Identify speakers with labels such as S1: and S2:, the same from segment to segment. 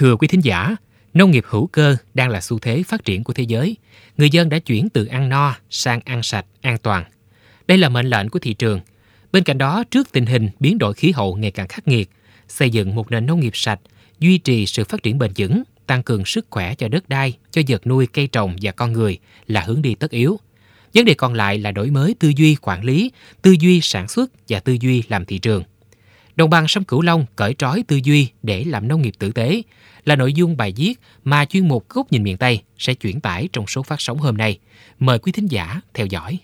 S1: Thưa quý thính giả, nông nghiệp hữu cơ đang là xu thế phát triển của thế giới. Người dân đã chuyển từ ăn no sang ăn sạch, an toàn. Đây là mệnh lệnh của thị trường. Bên cạnh đó, trước tình hình biến đổi khí hậu ngày càng khắc nghiệt, xây dựng một nền nông nghiệp sạch, duy trì sự phát triển bền vững, tăng cường sức khỏe cho đất đai, cho vật nuôi cây trồng và con người là hướng đi tất yếu. Vấn đề còn lại là đổi mới tư duy quản lý, tư duy sản xuất và tư duy làm thị trường. Đồng bằng sông Cửu Long cởi trói tư duy để làm nông nghiệp tử tế là nội dung bài viết mà chuyên mục Góc nhìn miền Tây sẽ chuyển tải trong số phát sóng hôm nay. Mời quý thính giả theo dõi.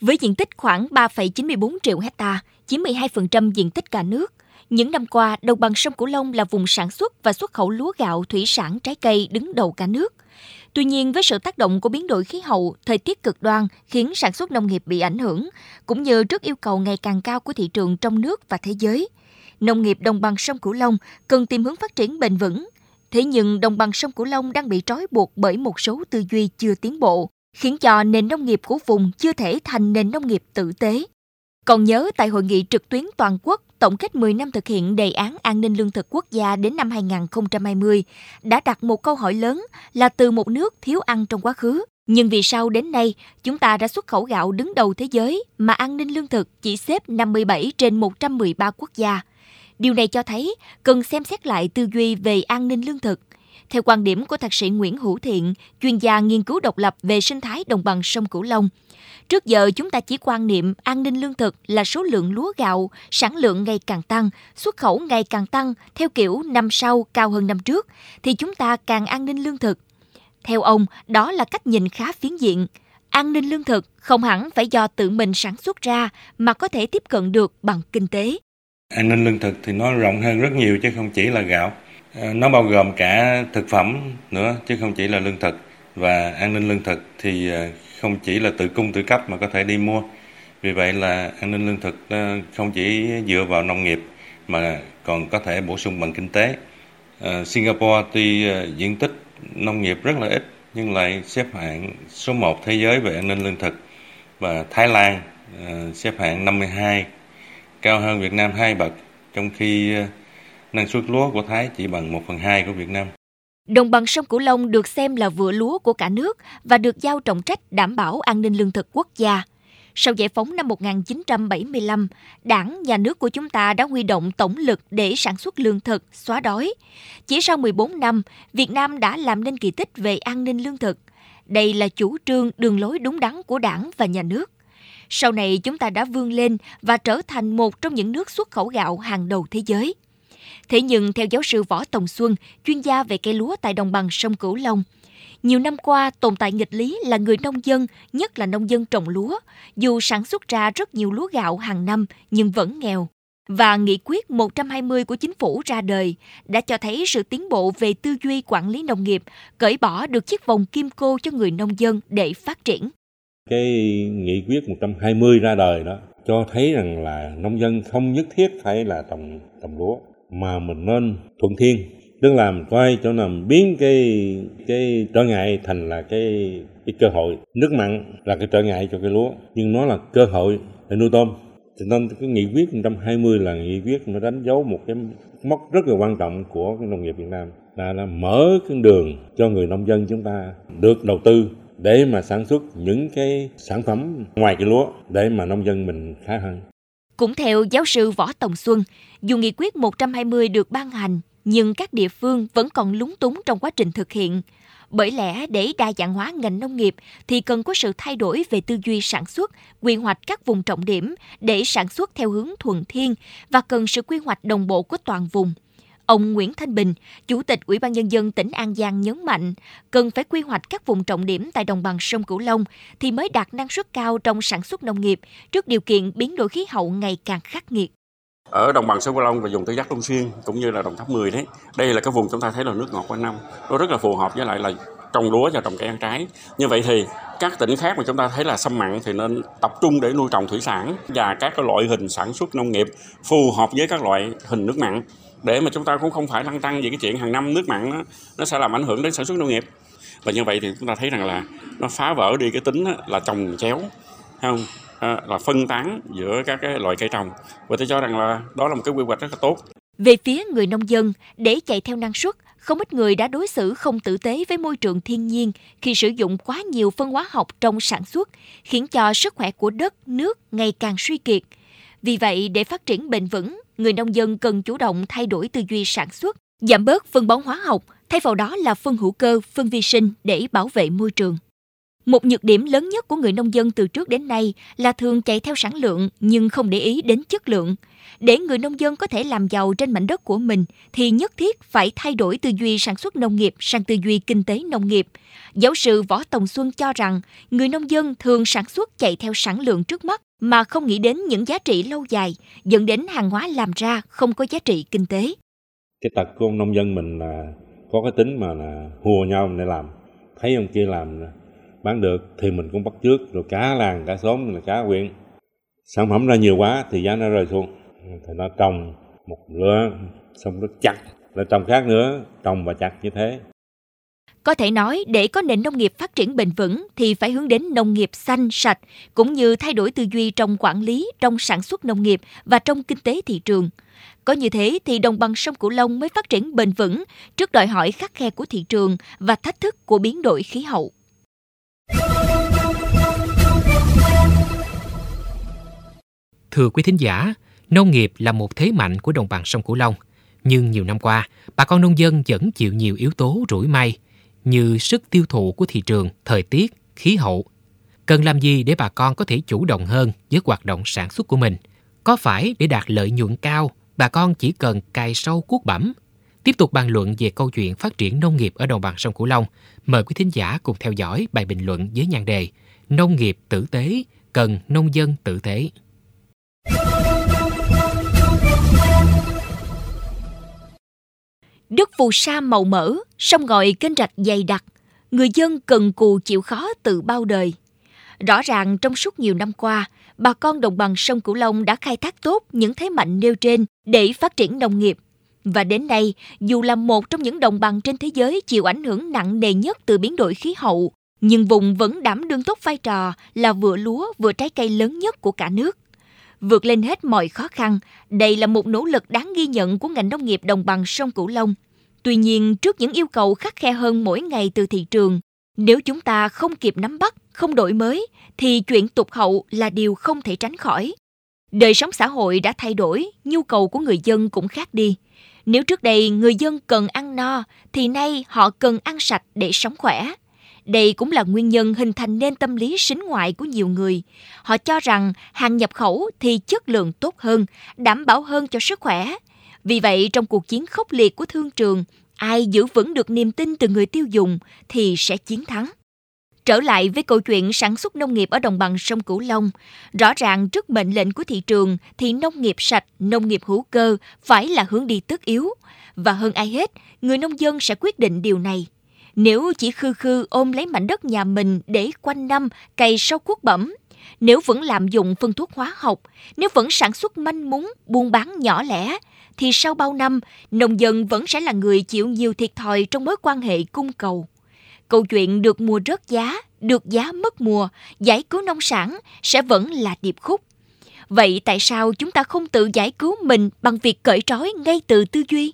S2: Với diện tích khoảng 3,94 triệu hecta, chiếm 12% diện tích cả nước, những năm qua, đồng bằng sông Cửu Long là vùng sản xuất và xuất khẩu lúa gạo, thủy sản, trái cây đứng đầu cả nước. Tuy nhiên, với sự tác động của biến đổi khí hậu, thời tiết cực đoan khiến sản xuất nông nghiệp bị ảnh hưởng, cũng như trước yêu cầu ngày càng cao của thị trường trong nước và thế giới. Nông nghiệp đồng bằng sông Cửu Long cần tìm hướng phát triển bền vững. Thế nhưng đồng bằng sông Cửu Long đang bị trói buộc bởi một số tư duy chưa tiến bộ, khiến cho nền nông nghiệp của vùng chưa thể thành nền nông nghiệp tử tế. Còn nhớ tại hội nghị trực tuyến toàn quốc, tổng kết 10 năm thực hiện đề án an ninh lương thực quốc gia đến năm 2020 đã đặt một câu hỏi lớn là từ một nước thiếu ăn trong quá khứ. Nhưng vì sao đến nay chúng ta đã xuất khẩu gạo đứng đầu thế giới mà an ninh lương thực chỉ xếp 57 trên 113 quốc gia? Điều này cho thấy cần xem xét lại tư duy về an ninh lương thực. Theo quan điểm của thạc sĩ Nguyễn Hữu Thiện, chuyên gia nghiên cứu độc lập về sinh thái đồng bằng sông Cửu Long, Trước giờ chúng ta chỉ quan niệm an ninh lương thực là số lượng lúa gạo, sản lượng ngày càng tăng, xuất khẩu ngày càng tăng theo kiểu năm sau cao hơn năm trước, thì chúng ta càng an ninh lương thực. Theo ông, đó là cách nhìn khá phiến diện. An ninh lương thực không hẳn phải do tự mình sản xuất ra mà có thể tiếp cận được bằng kinh tế.
S3: An ninh lương thực thì nó rộng hơn rất nhiều chứ không chỉ là gạo. Ờ, nó bao gồm cả thực phẩm nữa, chứ không chỉ là lương thực. Và an ninh lương thực thì ờ, không chỉ là tự cung tự cấp mà có thể đi mua. Vì vậy là an ninh lương thực ờ, không chỉ dựa vào nông nghiệp mà còn có thể bổ sung bằng kinh tế. Singapore tuy diện tích nông nghiệp rất là ít, nhưng lại xếp hạng số 1 thế giới về an ninh lương thực. Và Thái Lan xếp hạng 52 cao hơn Việt Nam hai bậc, trong khi năng suất lúa của Thái chỉ bằng 1 phần 2 của Việt Nam.
S2: Đồng bằng sông Cửu Long được xem là vựa lúa của cả nước và được giao trọng trách đảm bảo an ninh lương thực quốc gia. Sau giải phóng năm 1975, đảng, nhà nước của chúng ta đã huy động tổng lực để sản xuất lương thực, xóa đói. Chỉ sau 14 năm, Việt Nam đã làm nên kỳ tích về an ninh lương thực. Đây là chủ trương đường lối đúng đắn của đảng và nhà nước. Sau này chúng ta đã vươn lên và trở thành một trong những nước xuất khẩu gạo hàng đầu thế giới. Thế nhưng theo giáo sư Võ Tòng Xuân, chuyên gia về cây lúa tại đồng bằng sông Cửu Long, nhiều năm qua tồn tại nghịch lý là người nông dân, nhất là nông dân trồng lúa, dù sản xuất ra rất nhiều lúa gạo hàng năm nhưng vẫn nghèo. Và nghị quyết 120 của chính phủ ra đời đã cho thấy sự tiến bộ về tư duy quản lý nông nghiệp, cởi bỏ được chiếc vòng kim cô cho người nông dân để phát triển.
S4: Cái nghị quyết 120 ra đời đó cho thấy rằng là nông dân không nhất thiết phải là trồng trồng lúa mà mình nên thuận thiên tức là mình coi chỗ nào biến cái cái trở ngại thành là cái cái cơ hội nước mặn là cái trở ngại cho cái lúa nhưng nó là cơ hội để nuôi tôm cho nên cái nghị quyết 120 là nghị quyết nó đánh dấu một cái mốc rất là quan trọng của cái nông nghiệp Việt Nam là, là mở cái đường cho người nông dân chúng ta được đầu tư để mà sản xuất những cái sản phẩm ngoài cái lúa để mà nông dân mình khá hơn.
S2: Cũng theo giáo sư Võ Tòng Xuân, dù nghị quyết 120 được ban hành, nhưng các địa phương vẫn còn lúng túng trong quá trình thực hiện. Bởi lẽ để đa dạng hóa ngành nông nghiệp thì cần có sự thay đổi về tư duy sản xuất, quy hoạch các vùng trọng điểm để sản xuất theo hướng thuận thiên và cần sự quy hoạch đồng bộ của toàn vùng. Ông Nguyễn Thanh Bình, Chủ tịch Ủy ban Nhân dân tỉnh An Giang nhấn mạnh, cần phải quy hoạch các vùng trọng điểm tại đồng bằng sông Cửu Long thì mới đạt năng suất cao trong sản xuất nông nghiệp trước điều kiện biến đổi khí hậu ngày càng khắc nghiệt.
S5: Ở đồng bằng sông Cửu Long và vùng tứ giác Long Xuyên cũng như là đồng tháp 10 đấy, đây là cái vùng chúng ta thấy là nước ngọt quanh năm, nó rất là phù hợp với lại là trồng lúa và trồng cây ăn trái. Như vậy thì các tỉnh khác mà chúng ta thấy là xâm mặn thì nên tập trung để nuôi trồng thủy sản và các loại hình sản xuất nông nghiệp phù hợp với các loại hình nước mặn để mà chúng ta cũng không phải lăn tăng về cái chuyện hàng năm nước mặn nó nó sẽ làm ảnh hưởng đến sản xuất nông nghiệp. Và như vậy thì chúng ta thấy rằng là nó phá vỡ đi cái tính là trồng chéo không? À, là phân tán giữa các cái loại cây trồng. Và tôi cho rằng là đó là một cái quy hoạch rất là tốt.
S2: Về phía người nông dân, để chạy theo năng suất, không ít người đã đối xử không tử tế với môi trường thiên nhiên khi sử dụng quá nhiều phân hóa học trong sản xuất, khiến cho sức khỏe của đất, nước ngày càng suy kiệt. Vì vậy, để phát triển bền vững, người nông dân cần chủ động thay đổi tư duy sản xuất, giảm bớt phân bón hóa học, thay vào đó là phân hữu cơ, phân vi sinh để bảo vệ môi trường. Một nhược điểm lớn nhất của người nông dân từ trước đến nay là thường chạy theo sản lượng nhưng không để ý đến chất lượng. Để người nông dân có thể làm giàu trên mảnh đất của mình thì nhất thiết phải thay đổi tư duy sản xuất nông nghiệp sang tư duy kinh tế nông nghiệp. Giáo sư Võ Tòng Xuân cho rằng người nông dân thường sản xuất chạy theo sản lượng trước mắt mà không nghĩ đến những giá trị lâu dài, dẫn đến hàng hóa làm ra không có giá trị kinh tế.
S4: Cái tật của ông nông dân mình là có cái tính mà là hùa nhau để làm. Thấy ông kia làm bán được thì mình cũng bắt trước rồi cá làng cá xóm là cá quyện sản phẩm ra nhiều quá thì giá nó rơi xuống thì nó trồng một lứa xong nó chặt là trồng khác nữa trồng và chặt như thế
S2: có thể nói để có nền nông nghiệp phát triển bền vững thì phải hướng đến nông nghiệp xanh sạch cũng như thay đổi tư duy trong quản lý, trong sản xuất nông nghiệp và trong kinh tế thị trường. Có như thế thì đồng bằng sông Cửu Long mới phát triển bền vững trước đòi hỏi khắc khe của thị trường và thách thức của biến đổi khí hậu.
S1: Thưa quý thính giả, nông nghiệp là một thế mạnh của đồng bằng sông Cửu Long. Nhưng nhiều năm qua, bà con nông dân vẫn chịu nhiều yếu tố rủi may như sức tiêu thụ của thị trường, thời tiết, khí hậu. Cần làm gì để bà con có thể chủ động hơn với hoạt động sản xuất của mình? Có phải để đạt lợi nhuận cao, bà con chỉ cần cài sâu cuốc bẩm? Tiếp tục bàn luận về câu chuyện phát triển nông nghiệp ở đồng bằng sông Cửu Long, mời quý thính giả cùng theo dõi bài bình luận với nhan đề Nông nghiệp tử tế, cần nông dân tử tế.
S2: Đất phù sa màu mỡ, sông ngòi kênh rạch dày đặc, người dân cần cù chịu khó từ bao đời. Rõ ràng trong suốt nhiều năm qua, bà con đồng bằng sông Cửu Long đã khai thác tốt những thế mạnh nêu trên để phát triển nông nghiệp. Và đến nay, dù là một trong những đồng bằng trên thế giới chịu ảnh hưởng nặng nề nhất từ biến đổi khí hậu, nhưng vùng vẫn đảm đương tốt vai trò là vừa lúa vừa trái cây lớn nhất của cả nước. Vượt lên hết mọi khó khăn, đây là một nỗ lực đáng ghi nhận của ngành nông nghiệp đồng bằng sông Cửu Long. Tuy nhiên, trước những yêu cầu khắc khe hơn mỗi ngày từ thị trường, nếu chúng ta không kịp nắm bắt, không đổi mới, thì chuyện tụt hậu là điều không thể tránh khỏi. Đời sống xã hội đã thay đổi, nhu cầu của người dân cũng khác đi. Nếu trước đây người dân cần ăn no, thì nay họ cần ăn sạch để sống khỏe. Đây cũng là nguyên nhân hình thành nên tâm lý sính ngoại của nhiều người. Họ cho rằng hàng nhập khẩu thì chất lượng tốt hơn, đảm bảo hơn cho sức khỏe. Vì vậy, trong cuộc chiến khốc liệt của thương trường, ai giữ vững được niềm tin từ người tiêu dùng thì sẽ chiến thắng. Trở lại với câu chuyện sản xuất nông nghiệp ở đồng bằng sông Cửu Long, rõ ràng trước mệnh lệnh của thị trường thì nông nghiệp sạch, nông nghiệp hữu cơ phải là hướng đi tất yếu. Và hơn ai hết, người nông dân sẽ quyết định điều này. Nếu chỉ khư khư ôm lấy mảnh đất nhà mình để quanh năm cày sâu cuốc bẩm, nếu vẫn lạm dụng phân thuốc hóa học, nếu vẫn sản xuất manh mún, buôn bán nhỏ lẻ, thì sau bao năm, nông dân vẫn sẽ là người chịu nhiều thiệt thòi trong mối quan hệ cung cầu. Câu chuyện được mùa rớt giá, được giá mất mùa, giải cứu nông sản sẽ vẫn là điệp khúc. Vậy tại sao chúng ta không tự giải cứu mình bằng việc cởi trói ngay từ tư duy?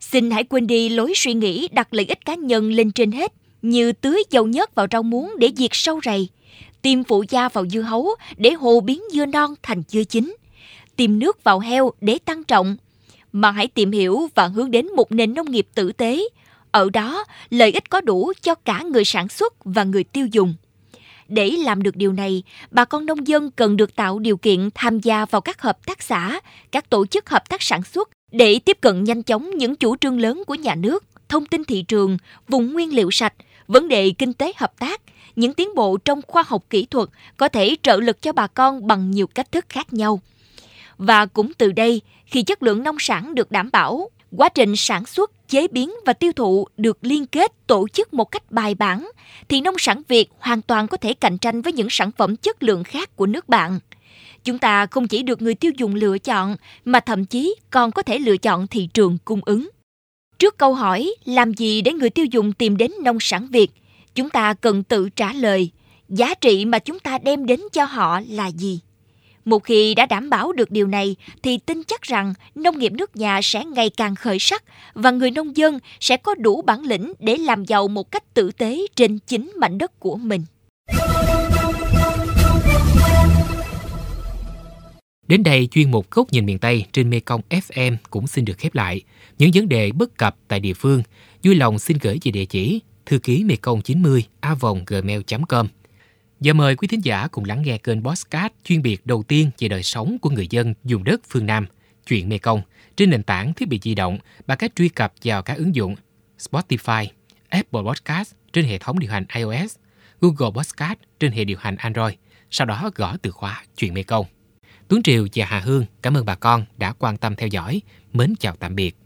S2: Xin hãy quên đi lối suy nghĩ đặt lợi ích cá nhân lên trên hết, như tưới dầu nhớt vào rau muống để diệt sâu rầy, tiêm phụ gia vào dưa hấu để hồ biến dưa non thành dưa chín, tiêm nước vào heo để tăng trọng, mà hãy tìm hiểu và hướng đến một nền nông nghiệp tử tế. Ở đó, lợi ích có đủ cho cả người sản xuất và người tiêu dùng. Để làm được điều này, bà con nông dân cần được tạo điều kiện tham gia vào các hợp tác xã, các tổ chức hợp tác sản xuất để tiếp cận nhanh chóng những chủ trương lớn của nhà nước, thông tin thị trường, vùng nguyên liệu sạch, vấn đề kinh tế hợp tác, những tiến bộ trong khoa học kỹ thuật có thể trợ lực cho bà con bằng nhiều cách thức khác nhau. Và cũng từ đây, khi chất lượng nông sản được đảm bảo, quá trình sản xuất, chế biến và tiêu thụ được liên kết tổ chức một cách bài bản, thì nông sản Việt hoàn toàn có thể cạnh tranh với những sản phẩm chất lượng khác của nước bạn. Chúng ta không chỉ được người tiêu dùng lựa chọn, mà thậm chí còn có thể lựa chọn thị trường cung ứng. Trước câu hỏi làm gì để người tiêu dùng tìm đến nông sản Việt, chúng ta cần tự trả lời giá trị mà chúng ta đem đến cho họ là gì. Một khi đã đảm bảo được điều này thì tin chắc rằng nông nghiệp nước nhà sẽ ngày càng khởi sắc và người nông dân sẽ có đủ bản lĩnh để làm giàu một cách tử tế trên chính mảnh đất của mình.
S1: Đến đây chuyên mục Góc nhìn miền Tây trên Mekong FM cũng xin được khép lại. Những vấn đề bất cập tại địa phương, vui lòng xin gửi về địa chỉ thư ký mekong 90 a gmail.com. Giờ mời quý thính giả cùng lắng nghe kênh Postcard chuyên biệt đầu tiên về đời sống của người dân dùng đất phương Nam, chuyện Mekong, trên nền tảng thiết bị di động bằng cách truy cập vào các ứng dụng Spotify, Apple Podcast trên hệ thống điều hành iOS, Google Podcast trên hệ điều hành Android, sau đó gõ từ khóa chuyện Mekong. Tuấn Triều và Hà Hương, cảm ơn bà con đã quan tâm theo dõi. Mến chào tạm biệt.